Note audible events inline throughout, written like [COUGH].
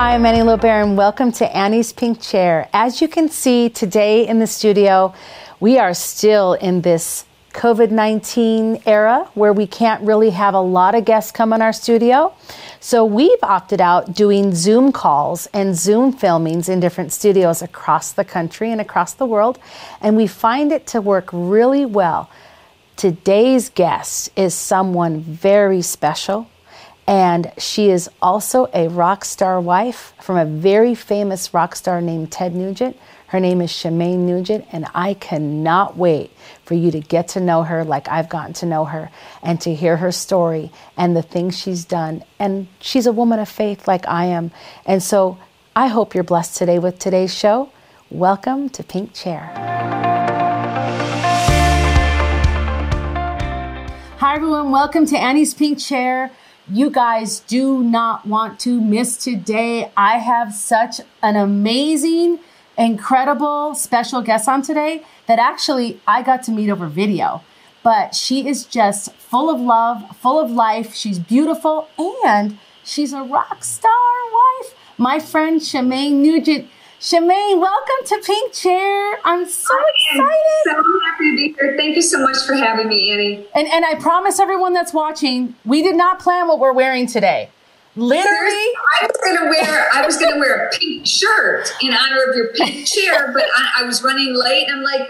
Hi, I'm Annie Lobert, welcome to Annie's Pink Chair. As you can see today in the studio, we are still in this COVID 19 era where we can't really have a lot of guests come in our studio. So we've opted out doing Zoom calls and Zoom filmings in different studios across the country and across the world. And we find it to work really well. Today's guest is someone very special. And she is also a rock star wife from a very famous rock star named Ted Nugent. Her name is Shemane Nugent, and I cannot wait for you to get to know her like I've gotten to know her and to hear her story and the things she's done. And she's a woman of faith like I am. And so I hope you're blessed today with today's show. Welcome to Pink Chair. Hi, everyone. Welcome to Annie's Pink Chair. You guys do not want to miss today. I have such an amazing incredible special guest on today that actually I got to meet over video. But she is just full of love, full of life. She's beautiful and she's a rock star wife. My friend Shemane Nugent. Shemane, welcome to Pink Chair. I'm so excited. so happy to be here. Thank you so much for having me, Annie. And and I promise everyone that's watching, we did not plan what we're wearing today. Literally, I was gonna wear I was gonna wear a pink shirt in honor of your pink chair, but I, I was running late. And I'm like,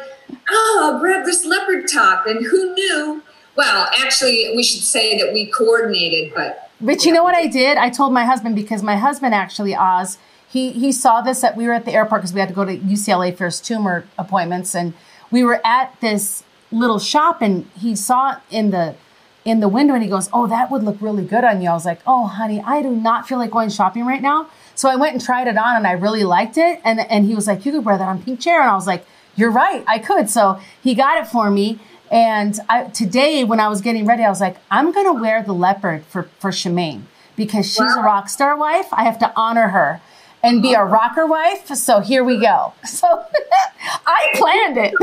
oh, I'll grab this leopard top, and who knew? Well, actually, we should say that we coordinated, but but you know what I did? I told my husband because my husband actually Oz he he saw this that we were at the airport because we had to go to UCLA for his tumor appointments, and we were at this little shop, and he saw it in the in the window and he goes, Oh, that would look really good on you. I was like, Oh, honey, I do not feel like going shopping right now. So I went and tried it on and I really liked it. And, and he was like, You could wear that on pink chair. And I was like, You're right, I could. So he got it for me. And I, today, when I was getting ready, I was like, I'm going to wear the leopard for, for Shemane because she's wow. a rock star wife. I have to honor her and be a rocker wife. So here we go. [LAUGHS] So I planned it.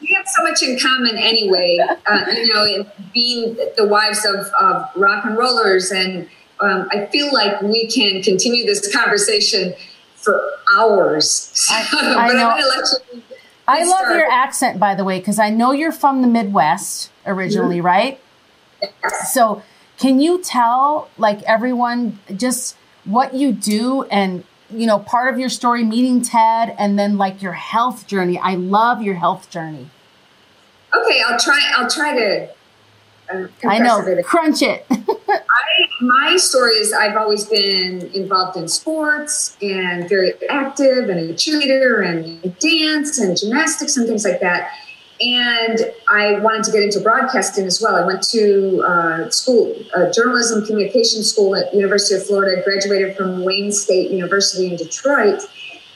we have so much in common anyway. Uh, you know, being the wives of, of rock and rollers, and um, I feel like we can continue this conversation for hours. I, [LAUGHS] I know. I love start. your accent, by the way, because I know you're from the Midwest originally, mm-hmm. right? Yes. So, can you tell like everyone just what you do and you know part of your story meeting Ted and then like your health journey? I love your health journey. Okay, I'll try. I'll try to. Uh, I know. It. Crunch it. [LAUGHS] I, my story is I've always been involved in sports and very active and a cheerleader and dance and gymnastics and things like that. And I wanted to get into broadcasting as well. I went to uh, school, uh, journalism communication school at University of Florida. Graduated from Wayne State University in Detroit,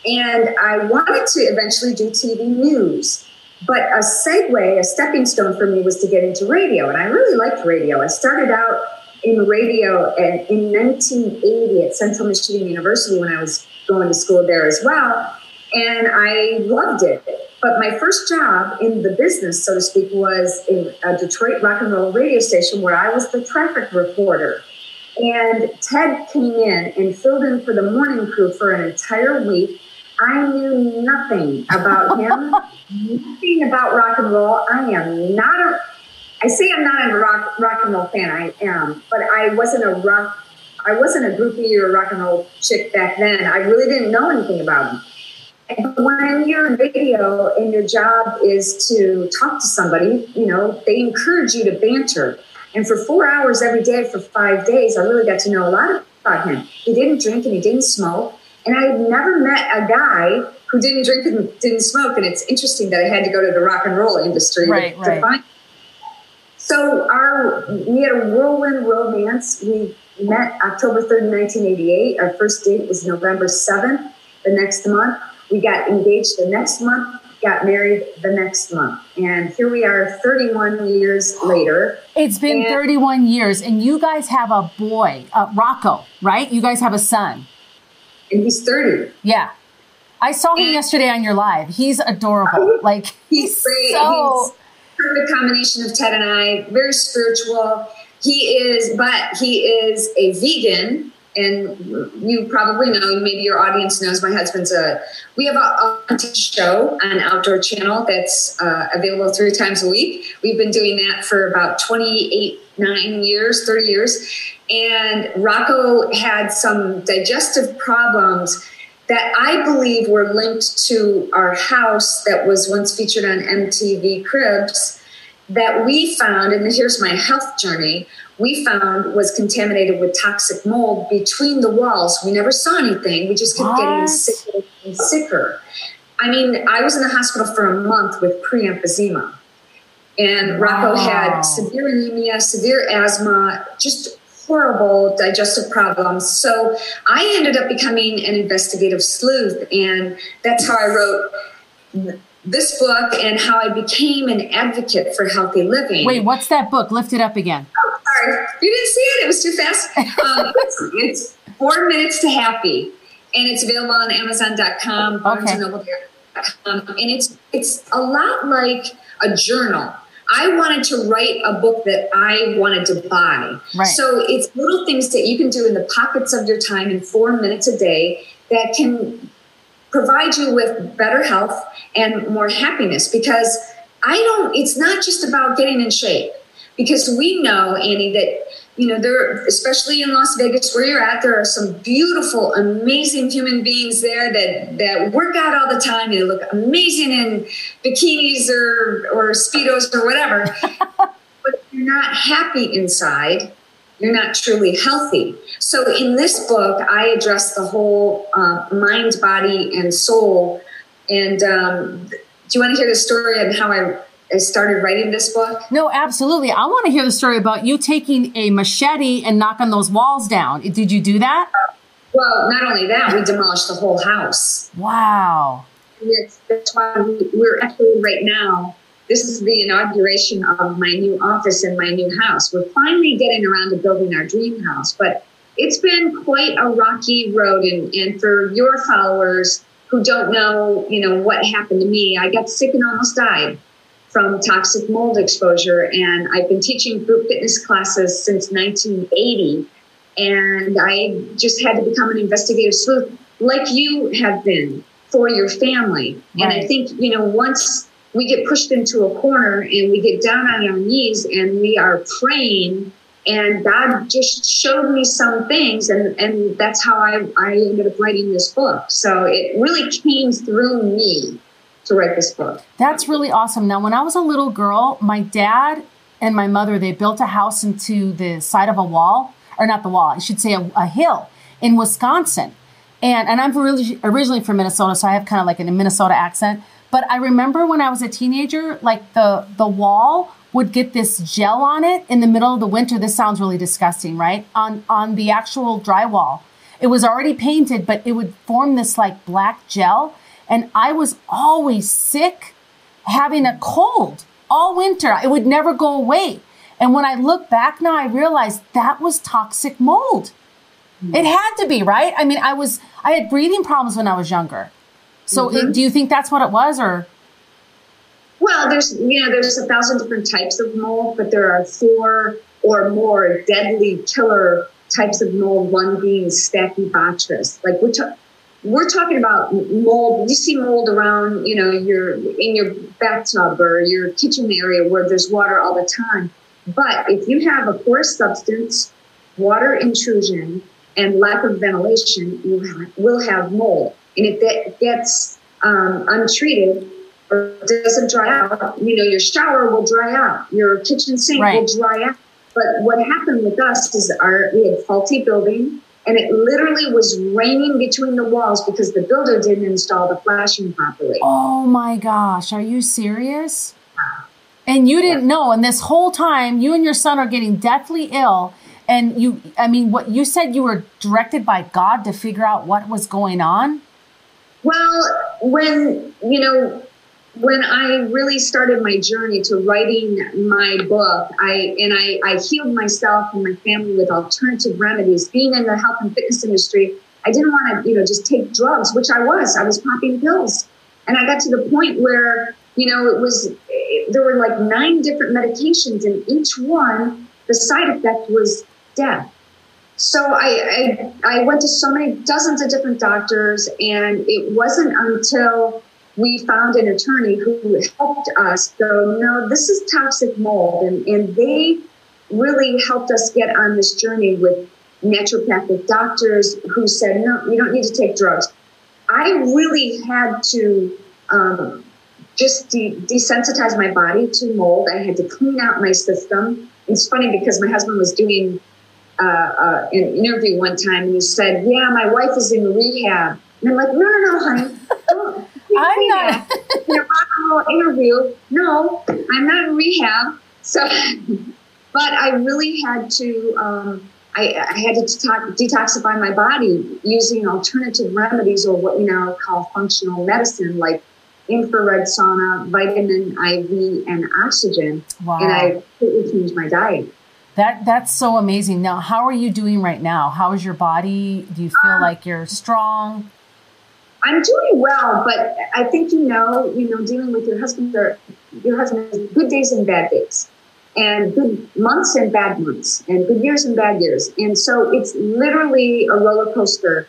and I wanted to eventually do TV news. But a segue, a stepping stone for me was to get into radio. And I really liked radio. I started out in radio in 1980 at Central Michigan University when I was going to school there as well. And I loved it. But my first job in the business, so to speak, was in a Detroit rock and roll radio station where I was the traffic reporter. And Ted came in and filled in for the morning crew for an entire week I knew nothing about him, [LAUGHS] nothing about rock and roll. I am not a, I say I'm not a rock, rock and roll fan, I am, but I wasn't a rock, I wasn't a groupie or a rock and roll chick back then. I really didn't know anything about him. And when you're in radio and your job is to talk to somebody, you know, they encourage you to banter. And for four hours every day for five days, I really got to know a lot about him. He didn't drink and he didn't smoke. And I had never met a guy who didn't drink and didn't smoke. And it's interesting that I had to go to the rock and roll industry right, to, right. find. So our we had a whirlwind romance. We met October 3rd, 1988. Our first date was November 7th. The next month, we got engaged. The next month, got married the next month. And here we are 31 years later. It's been and 31 years, and you guys have a boy, uh, Rocco, right? You guys have a son and he's 30. Yeah. I saw him and yesterday on your live. He's adorable. Oh, like he's, he's great. So... He's perfect combination of Ted and I. Very spiritual. He is, but he is a vegan and you probably know, maybe your audience knows, my husband's a, we have a, a show on Outdoor Channel that's uh, available three times a week. We've been doing that for about 28, nine years, 30 years. And Rocco had some digestive problems that I believe were linked to our house that was once featured on MTV Cribs that we found, and here's my health journey we found was contaminated with toxic mold between the walls. We never saw anything. We just kept what? getting sicker and sicker. I mean, I was in the hospital for a month with pre-emphysema. And Rocco wow. had severe anemia, severe asthma, just horrible digestive problems. So I ended up becoming an investigative sleuth. And that's how I wrote this book and how I became an advocate for healthy living. Wait, what's that book? Lift it up again. Oh, sorry. You didn't see it. It was too fast. [LAUGHS] Um, it's, Four Minutes to Happy. And it's available on Amazon.com, BarnesandNoble.com. Okay. and it's it's a lot like a journal. I wanted to write a book that I wanted to buy. Right. So it's little things that you can do in the pockets of your time in four minutes a day that can provide you with better health and more happiness because I don't, it's not just about getting in shape. Because we know, Annie, that you know there especially in las vegas where you're at there are some beautiful amazing human beings there that that work out all the time. They look amazing in bikinis or or speedos or whatever. [LAUGHS] But if you're not happy inside you're not truly healthy so in this book i address the whole uh, mind body and soul and um, do you want to hear the story and how i I started writing this book? No, absolutely. I want to hear the story about you taking a machete and knocking those walls down. Did you do that? Uh, well, not only that, we demolished the whole house. Wow. It's, that's why we're actually right now. This is the inauguration of my new office and my new house. We're finally getting around to building our dream house, but it's been quite a rocky road. And, and for your followers who don't know, you know, what happened to me, I got sick and almost died from toxic mold exposure. And I've been teaching group fitness classes since 1980. And I just had to become an investigative sleuth like you have been for your family. Right. And I think, you know, once we get pushed into a corner and we get down on our knees and we are praying and God just showed me some things and, and that's how I, I ended up writing this book. So it really came through me to write this book. That's really awesome. Now, when I was a little girl, my dad and my mother they built a house into the side of a wall, or not the wall, I should say a, a hill in Wisconsin. And and I'm really, originally from Minnesota, so I have kind of like a Minnesota accent. But I remember when I was a teenager, like the the wall would get this gel on it in the middle of the winter. This sounds really disgusting, right? On on the actual drywall. It was already painted, but it would form this like black gel and I was always sick, having a cold all winter. It would never go away. And when I look back now, I realized that was toxic mold. It had to be, right? I mean, I was, I had breathing problems when I was younger. So mm-hmm. it, do you think that's what it was or? Well, there's, you know, there's a thousand different types of mold, but there are four or more deadly killer types of mold, one being Stachybotrys. Like we're, talking we're talking about mold. You see mold around, you know, your in your bathtub or your kitchen area where there's water all the time. But if you have a porous substance, water intrusion, and lack of ventilation, you will have mold. And if that gets um, untreated or doesn't dry out, you know, your shower will dry out, your kitchen sink right. will dry out. But what happened with us is our we had faulty building and it literally was raining between the walls because the builder didn't install the flashing properly. Oh my gosh, are you serious? And you didn't know, and this whole time, you and your son are getting deathly ill. And you, I mean, what you said you were directed by God to figure out what was going on? Well, when, you know, when I really started my journey to writing my book, I and I, I healed myself and my family with alternative remedies. Being in the health and fitness industry, I didn't want to, you know, just take drugs, which I was. I was popping pills, and I got to the point where, you know, it was there were like nine different medications, and each one, the side effect was death. So I, I, I went to so many dozens of different doctors, and it wasn't until we found an attorney who helped us go, no, this is toxic mold, and and they really helped us get on this journey with naturopathic doctors who said, no, you don't need to take drugs. I really had to um, just de- desensitize my body to mold. I had to clean out my system. It's funny because my husband was doing uh, uh, an interview one time and he said, Yeah, my wife is in rehab. And I'm like, No, no, no, honey. Don't, I'm not. in a rock and roll interview. No, I'm not in rehab. So, [LAUGHS] but I really had to. Um, I, I, had to detoxify my body using alternative remedies or what we now call functional medicine, like infrared sauna, vitamin IV, and oxygen. Wow. And I completely changed my diet. That that's so amazing. Now, how are you doing right now? How is your body? Do you feel um, like you're strong? I'm doing well, but I think you know, you know, dealing with your husband or your husband has good days and bad days, and good months and bad months, and good years and bad years, and so it's literally a roller coaster.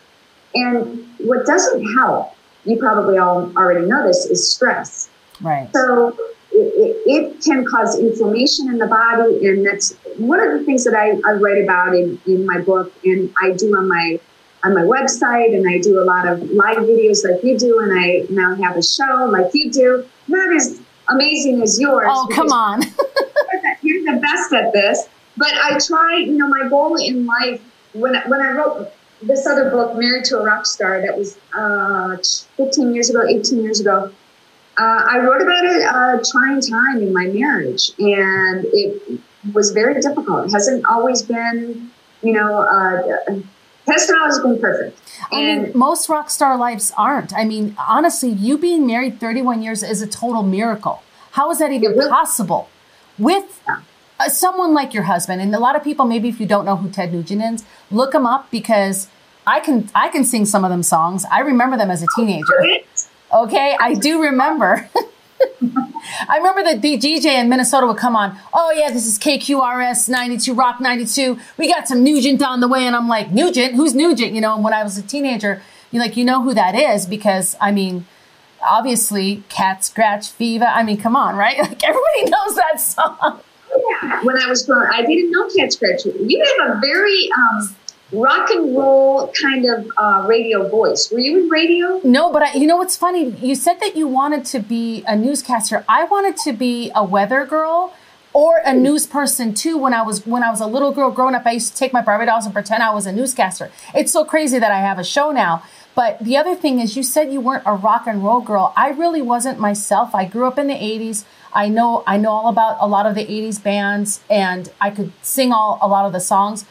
And what doesn't help, you probably all already know this, is stress. Right. So it, it, can cause inflammation in the body. And that's one of the things that I, I write about in, in my book and I do on my on my website and I do a lot of live videos like you do and I now have a show like you do. Not as amazing as yours. Oh, come on. [LAUGHS] you're the best at this. But I try, you know, my goal in life when when I wrote this other book, Married to a Rock Star, that was uh, 15 years ago, 18 years ago, uh, I wrote about a, a trying time in my marriage, and it was very difficult. It hasn't always been, you know, uh, hasn't always been perfect. I mean, most rock star lives aren't. I mean, honestly, you being married 31 years is a total miracle. How is that even possible with yeah. uh, someone like your husband? And a lot of people, maybe if you don't know who Ted Nugent is, look him up because I can I can sing some of them songs. I remember them as a teenager. Okay, I do remember. [LAUGHS] [LAUGHS] I remember that the DJ in Minnesota would come on. Oh yeah, this is KQRS 92 Rock 92. We got some Nugent on the way, and I'm like, Nugent? Who's Nugent? You know, and when I was a teenager, you like you know who that is because I mean, obviously, Cat Scratch Fever. I mean, come on, right? [LAUGHS] Like everybody knows that song. Yeah, when I was growing, I didn't know Cat Scratch. Fever. You have a very um, rock and roll kind of uh, radio voice. Were you in radio? No, but I, you know what's funny? You said that you wanted to be a newscaster. I wanted to be a weather girl or a news person too. When I was when I was a little girl growing up, I used to take my Barbie dolls and pretend I was a newscaster. It's so crazy that I have a show now. But the other thing is, you said you weren't a rock and roll girl. I really wasn't myself. I grew up in the '80s. I know I know all about a lot of the '80s bands, and I could sing all a lot of the songs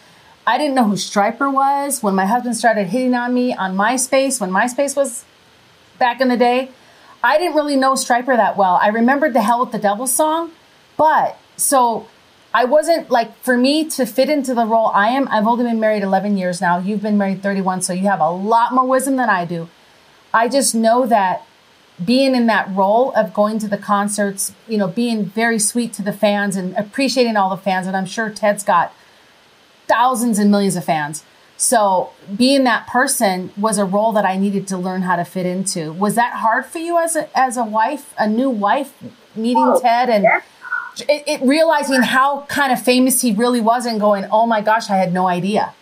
I didn't know who Stryper was when my husband started hitting on me on MySpace, when MySpace was back in the day. I didn't really know Stryper that well. I remembered the Hell with the Devil song, but so I wasn't like for me to fit into the role I am. I've only been married 11 years now. You've been married 31, so you have a lot more wisdom than I do. I just know that being in that role of going to the concerts, you know, being very sweet to the fans and appreciating all the fans, and I'm sure Ted's got thousands and millions of fans. So being that person was a role that I needed to learn how to fit into. Was that hard for you as a as a wife, a new wife, meeting oh, Ted and yeah. it, it, realizing how kind of famous he really was, and going, "Oh my gosh, I had no idea."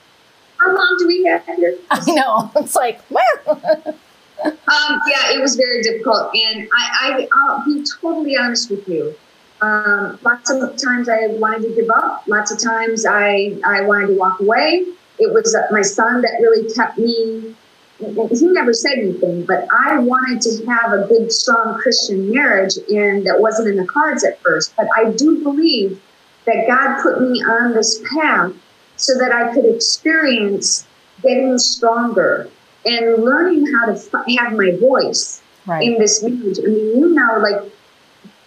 How long do we have here? [LAUGHS] I know [LAUGHS] it's like, wow. [LAUGHS] um, yeah, it was very difficult, and I, I I'll be totally honest with you. Um, lots of times I wanted to give up. Lots of times I, I wanted to walk away. It was uh, my son that really kept me. He never said anything, but I wanted to have a good, strong Christian marriage, and that wasn't in the cards at first. But I do believe that God put me on this path so that I could experience getting stronger and learning how to have my voice right. in this marriage. I mean, you know, like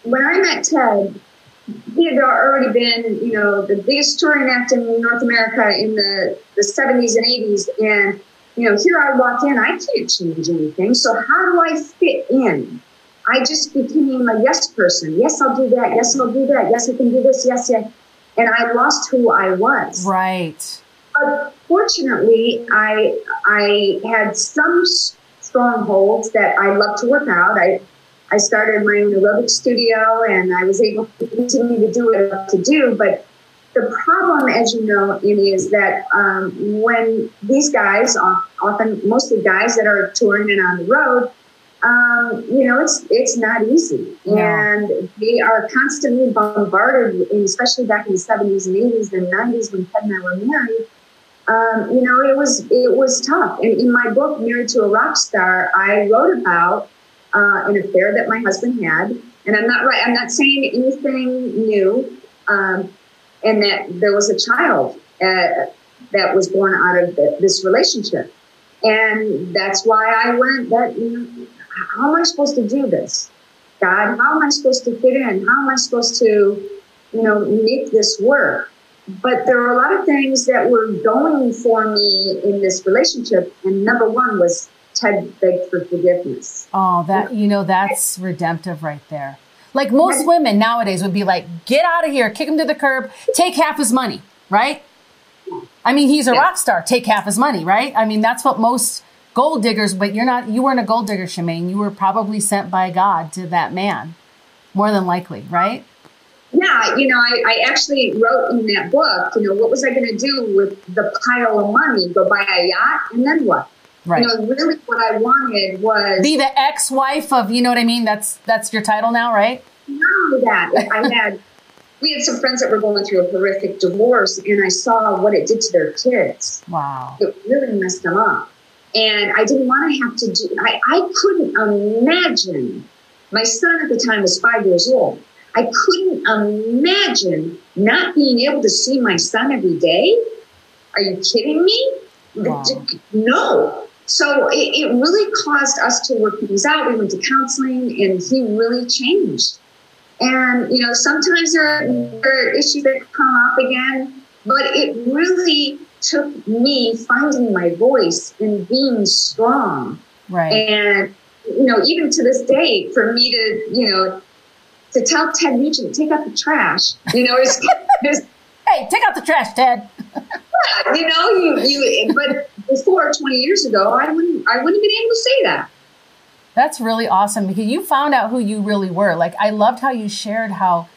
when I met Ted, he had already been, you know, the biggest touring act in North America in the, the 70s and 80s. And, you know, here I walk in, I can't change anything. So how do I fit in? I just became a yes person. Yes, I'll do that. Yes, I'll do that. Yes, I can do this. Yes, yes. And I lost who I was. Right. But fortunately, I I had some strongholds that I love to work out. I I started my own aerobic studio, and I was able to continue to do what I to do. But the problem, as you know, Amy, is that um, when these guys, often mostly guys that are touring and on the road, um, you know, it's it's not easy, and they are constantly bombarded, especially back in the seventies and eighties and nineties when Ted and I were married. Um, you know, it was it was tough. And in my book, Married to a Rock Star, I wrote about uh, an affair that my husband had, and I'm not right. I'm not saying anything new, um, and that there was a child uh, that was born out of the, this relationship, and that's why I went. That you know, how am I supposed to do this, God? How am I supposed to fit in? How am I supposed to, you know, make this work? But there were a lot of things that were going for me in this relationship, and number one was Ted begged for forgiveness. Oh, that you know that's redemptive right there. Like most women nowadays would be like, "Get out of here, kick him to the curb, take half his money." Right? I mean, he's a yeah. rock star. Take half his money, right? I mean, that's what most gold diggers. But you're not. You weren't a gold digger, Shemane. You were probably sent by God to that man, more than likely, right? Yeah, you know, I, I actually wrote in that book. You know, what was I going to do with the pile of money? Go buy a yacht, and then what? Right. You know, really what I wanted was be the ex-wife of, you know what I mean? That's that's your title now, right? No, that I had [LAUGHS] we had some friends that were going through a horrific divorce and I saw what it did to their kids. Wow. It really messed them up. And I didn't want to have to do I, I couldn't imagine my son at the time was five years old. I couldn't imagine not being able to see my son every day. Are you kidding me? Wow. No. So it, it, really caused us to work things out. We went to counseling and he really changed. And, you know, sometimes there are, there are issues that come up again, but it really took me finding my voice and being strong. Right. And, you know, even to this day, for me to, you know, to tell Ted Nugent, take out the trash, you know, is, [LAUGHS] hey, take out the trash, Ted. [LAUGHS] you know, you, you, but before 20 years ago, I wouldn't, I wouldn't have been able to say that. That's really awesome because you found out who you really were. Like, I loved how you shared how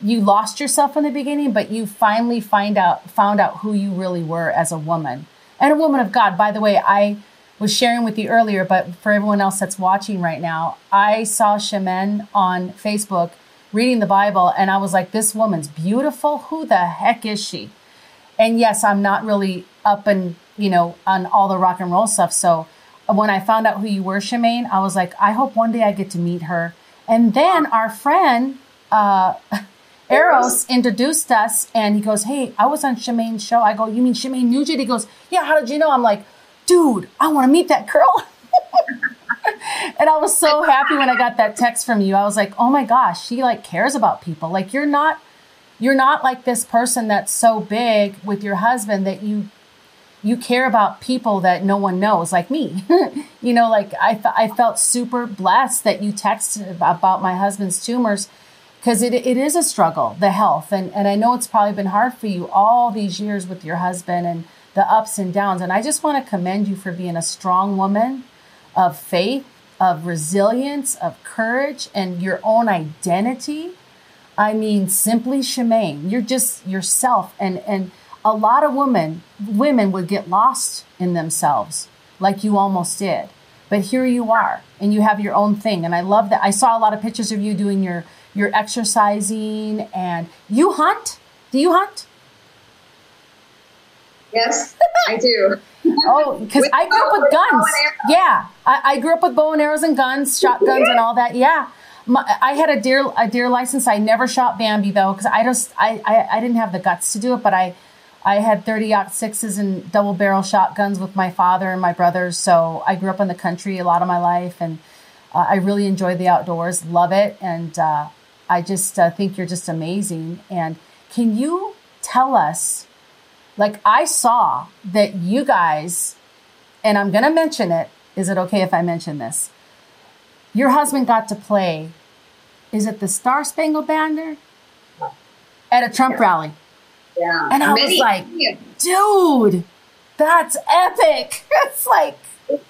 you lost yourself in the beginning, but you finally find out, found out who you really were as a woman and a woman of God. By the way, I was sharing with you earlier, but for everyone else that's watching right now, I saw Shemin on Facebook reading the Bible and I was like, this woman's beautiful. Who the heck is she? And yes, I'm not really up and, you know, on all the rock and roll stuff. So when I found out who you were, Shemane, I was like, I hope one day I get to meet her. And then our friend, uh, [LAUGHS] Eros introduced us and he goes, Hey, I was on Shemane's show. I go, You mean Shemane Nugent? He goes, Yeah, how did you know? I'm like, Dude, I want to meet that girl. [LAUGHS] and I was so happy when I got that text from you. I was like, Oh my gosh, she like cares about people. Like, you're not you're not like this person that's so big with your husband that you you care about people that no one knows like me [LAUGHS] you know like I, I felt super blessed that you texted about my husband's tumors because it, it is a struggle the health and, and i know it's probably been hard for you all these years with your husband and the ups and downs and i just want to commend you for being a strong woman of faith of resilience of courage and your own identity I mean, simply Shemane. You're just yourself. And, and a lot of women, women would get lost in themselves like you almost did. But here you are and you have your own thing. And I love that. I saw a lot of pictures of you doing your, your exercising and you hunt. Do you hunt? Yes, I do. [LAUGHS] oh, because I grew up with guns. Yeah, I, I, grew up with bow and arrows and guns, shotguns, and all that. Yeah, my, I had a deer a deer license. I never shot Bambi though because I just I, I I didn't have the guts to do it. But I I had 30 aught sixes and double barrel shotguns with my father and my brothers. So I grew up in the country a lot of my life, and uh, I really enjoy the outdoors. Love it, and uh, I just uh, think you're just amazing. And can you tell us? Like I saw that you guys, and I'm going to mention it. Is it okay if I mention this? Your husband got to play, is it the Star Spangled Banner? At a Trump yeah. rally. Yeah. And I Many, was like, dude, That's epic. [LAUGHS] It's like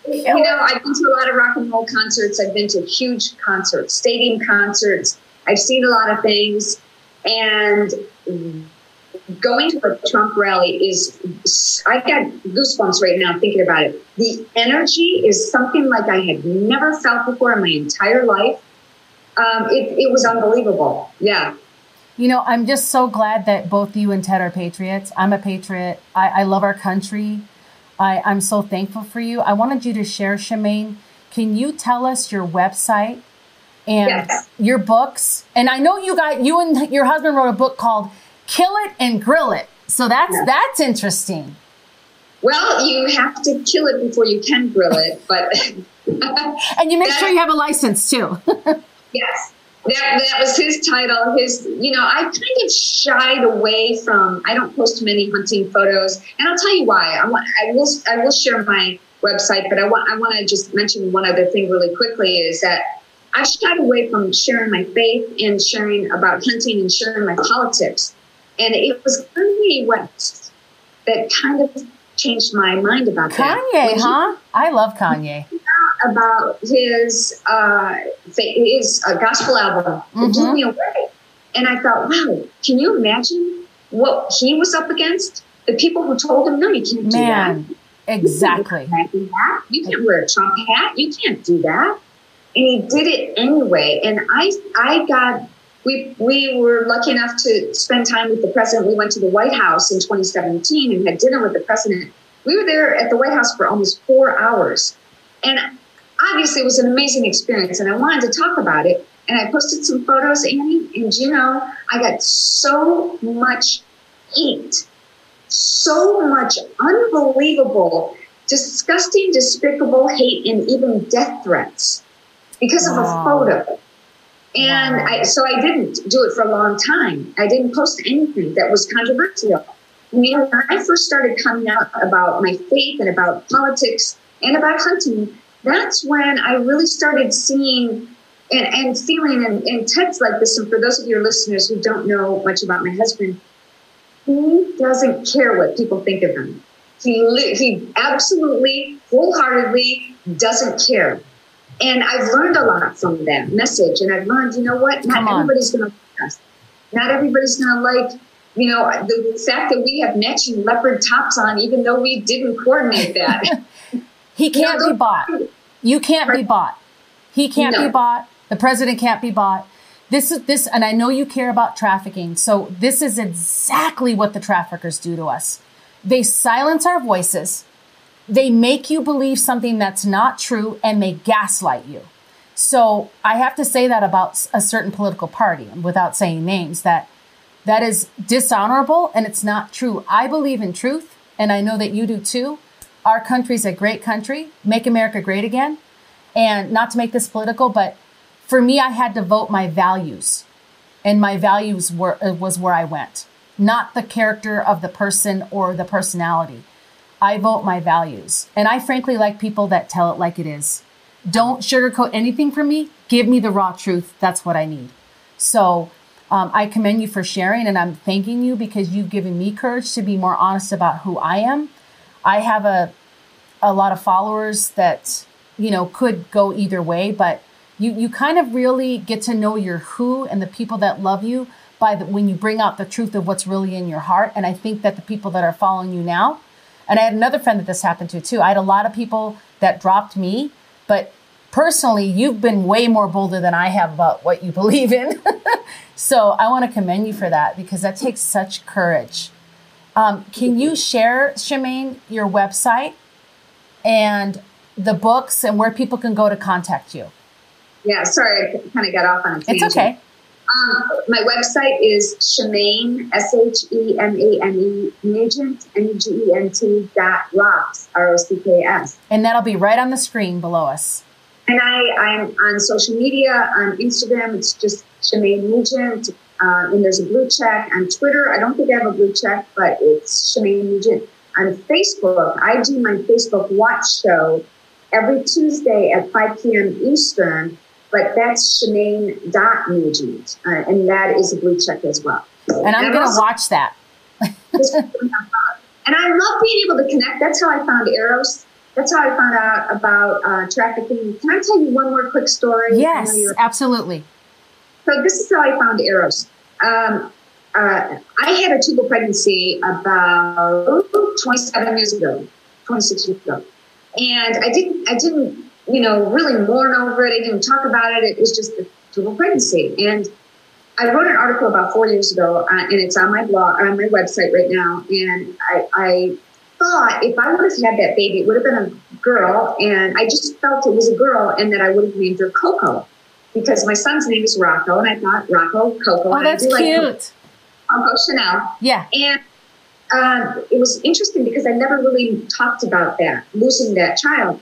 you know, I've been to a lot of rock and roll concerts. I've been to huge concerts, stadium concerts. I've seen a lot of things, and going to a Trump rally is, I got goosebumps right now thinking about it. The energy is something like I had never felt before in my entire life. Um, it, it was unbelievable. Yeah. You know, I'm just so glad that both you and Ted are patriots. I'm a patriot. I, I love our country. I, I'm so thankful for you. I wanted you to share, Shemane. Can you tell us your website and yes. your books? And I know you got you and your husband wrote a book called kill it and grill it. So that's yeah. that's interesting. Well, you have to kill it before you can grill it, but and you make that, [LAUGHS] sure you have a license too. [LAUGHS] yes, that that was his title. His, you know, I kind of shied away from. I don't post many hunting photos, and I'll tell you why. I want. I will. I will share my website, but I want. I want to just mention one other thing really quickly. Is that I shied away from sharing my faith and sharing about hunting and sharing my politics and it was Kanye West that kind of changed my mind about Kanye, that. Kanye, huh? I love Kanye. About his uh, his uh, gospel album, mm-hmm. "Blew Me Away," and I thought, wow, can you imagine what he was up against? The people who told him, "No, you can't do Man, that." Exactly. You can't, you can't wear a Trump hat. You can't do that. And he did it anyway. And I, I got we we were lucky enough to spend time with the president. We went to the White House in 2017 and had dinner with the president. We were there at the White House for almost four hours, and obviously it was an amazing experience. And I wanted to talk about it. And I posted some photos, Annie, and you know, I got so much hate, so much unbelievable, disgusting, despicable hate, and even death threats because of wow. a photo. And I, so I didn't do it for a long time. I didn't post anything that was controversial. You know, when I first started coming out about my faith and about politics and about hunting, that's when I really started seeing and, and feeling, and, and Ted's like this. And for those of your listeners who don't know much about my husband, he doesn't care what people think of him. He, he absolutely, wholeheartedly doesn't care. And I've learned a lot from that message. And I've learned, you know what? Not everybody's going to like us. Not everybody's going to like, you know, the fact that we have matching leopard tops on, even though we didn't coordinate that. [LAUGHS] he can't you know, be bought. You can't be bought. He can't no. be bought. The president can't be bought. This is this, and I know you care about trafficking. So this is exactly what the traffickers do to us. They silence our voices they make you believe something that's not true and they gaslight you. So I have to say that about a certain political party without saying names that that is dishonorable and it's not true. I believe in truth and I know that you do too. Our country's a great country. Make America great again. And not to make this political, but for me, I had to vote my values and my values were, was where I went, not the character of the person or the personality. I vote my values. And I frankly like people that tell it like it is. Don't sugarcoat anything for me. Give me the raw truth. That's what I need. So um, I commend you for sharing and I'm thanking you because you've given me courage to be more honest about who I am. I have a, a lot of followers that, you know, could go either way, but you, you kind of really get to know your who and the people that love you by the, when you bring out the truth of what's really in your heart. And I think that the people that are following you now and I had another friend that this happened to too. I had a lot of people that dropped me, but personally, you've been way more bolder than I have about what you believe in. [LAUGHS] so I want to commend you for that because that takes such courage. Um, can you share, Shemane, your website and the books and where people can go to contact you? Yeah, sorry, I kind of got off on a tangent. It's okay. Um, my website is Shemane, S H E M A N E, Nugent, N G E N T dot rocks, R O C K S. And that'll be right on the screen below us. And I, I'm on social media, on Instagram, it's just Shemane Nugent. Uh, and there's a blue check. On Twitter, I don't think I have a blue check, but it's Shemane Nugent. On Facebook, I do my Facebook watch show every Tuesday at 5 p.m. Eastern but that's Shemane dot Nugent, uh, and that is a blue check as well. And I'm going to watch that. And I love being able to connect. That's how I found Eros. That's how I found out about uh, trafficking. Can I tell you one more quick story? Yes, absolutely. So this is how I found Eros. Um, uh, I had a tubal pregnancy about 27 years ago, 26 years ago, and I didn't, I didn't, you know, really mourn over it. I didn't talk about it. It was just a tubal pregnancy, and I wrote an article about four years ago, uh, and it's on my blog, on my website right now. And I, I thought if I would have had that baby, it would have been a girl, and I just felt it was a girl, and that I would have named her Coco because my son's name is Rocco, and I thought Rocco Coco. Oh, that's cute. Like Coco Chanel. Yeah. And um, it was interesting because I never really talked about that losing that child.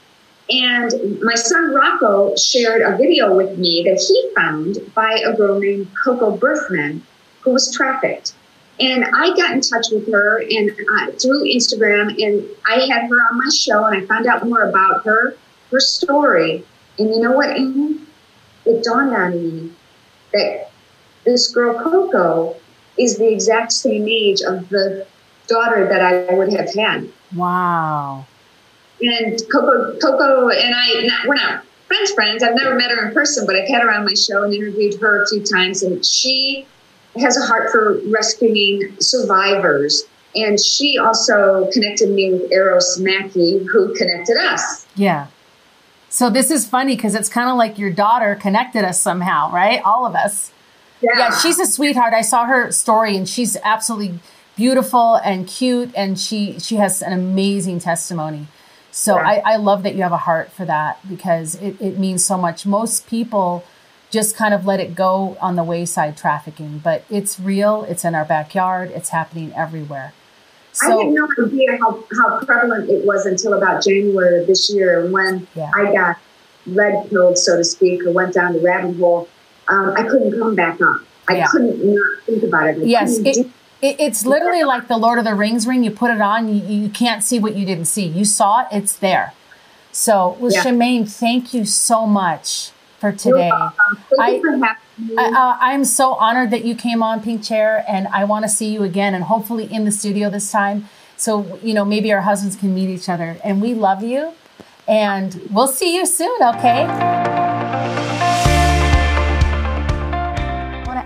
And my son Rocco shared a video with me that he found by a girl named Coco Birthman who was trafficked. And I got in touch with her and uh, through Instagram, and I had her on my show, and I found out more about her, her story. And you know what, Amy? It dawned on me that this girl Coco is the exact same age of the daughter that I would have had. Wow and Coco, Coco and I, not, we're not friends, friends. I've never met her in person, but I've had her on my show and interviewed her a few times. And she has a heart for rescuing survivors. And she also connected me with Eros Mackey, who connected us. Yeah. So this is funny because it's kind of like your daughter connected us somehow, right? All of us. Yeah. yeah, she's a sweetheart. I saw her story and she's absolutely beautiful and cute and she she has an amazing testimony. So yeah. I, I love that you have a heart for that because it, it means so much. Most people just kind of let it go on the wayside trafficking, but it's real. It's in our backyard. It's happening everywhere. So, I had no idea how, how prevalent it was until about January of this year when yeah. I got red pilled, so to speak, or went down the rabbit hole. Um, I couldn't come back up. I yeah. couldn't not think about it. I yes, it, it, it's literally like the Lord of the Rings ring. You put it on, you, you can't see what you didn't see. You saw it, it's there. So, well, yeah. Shemane, thank you so much for today. I, I, am uh, so honored that you came on Pink Chair, and I want to see you again, and hopefully in the studio this time. So, you know, maybe our husbands can meet each other. And we love you, and we'll see you soon, okay?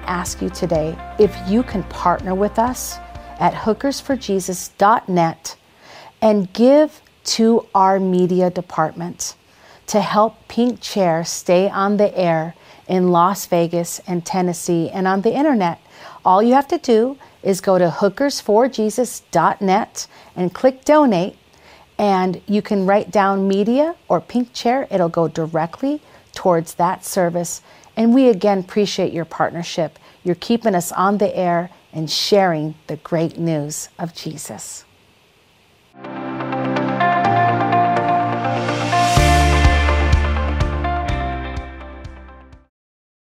Ask you today if you can partner with us at hookersforjesus.net and give to our media department to help Pink Chair stay on the air in Las Vegas and Tennessee and on the internet. All you have to do is go to hookersforjesus.net and click donate, and you can write down media or Pink Chair. It'll go directly towards that service and we again appreciate your partnership. You're keeping us on the air and sharing the great news of Jesus.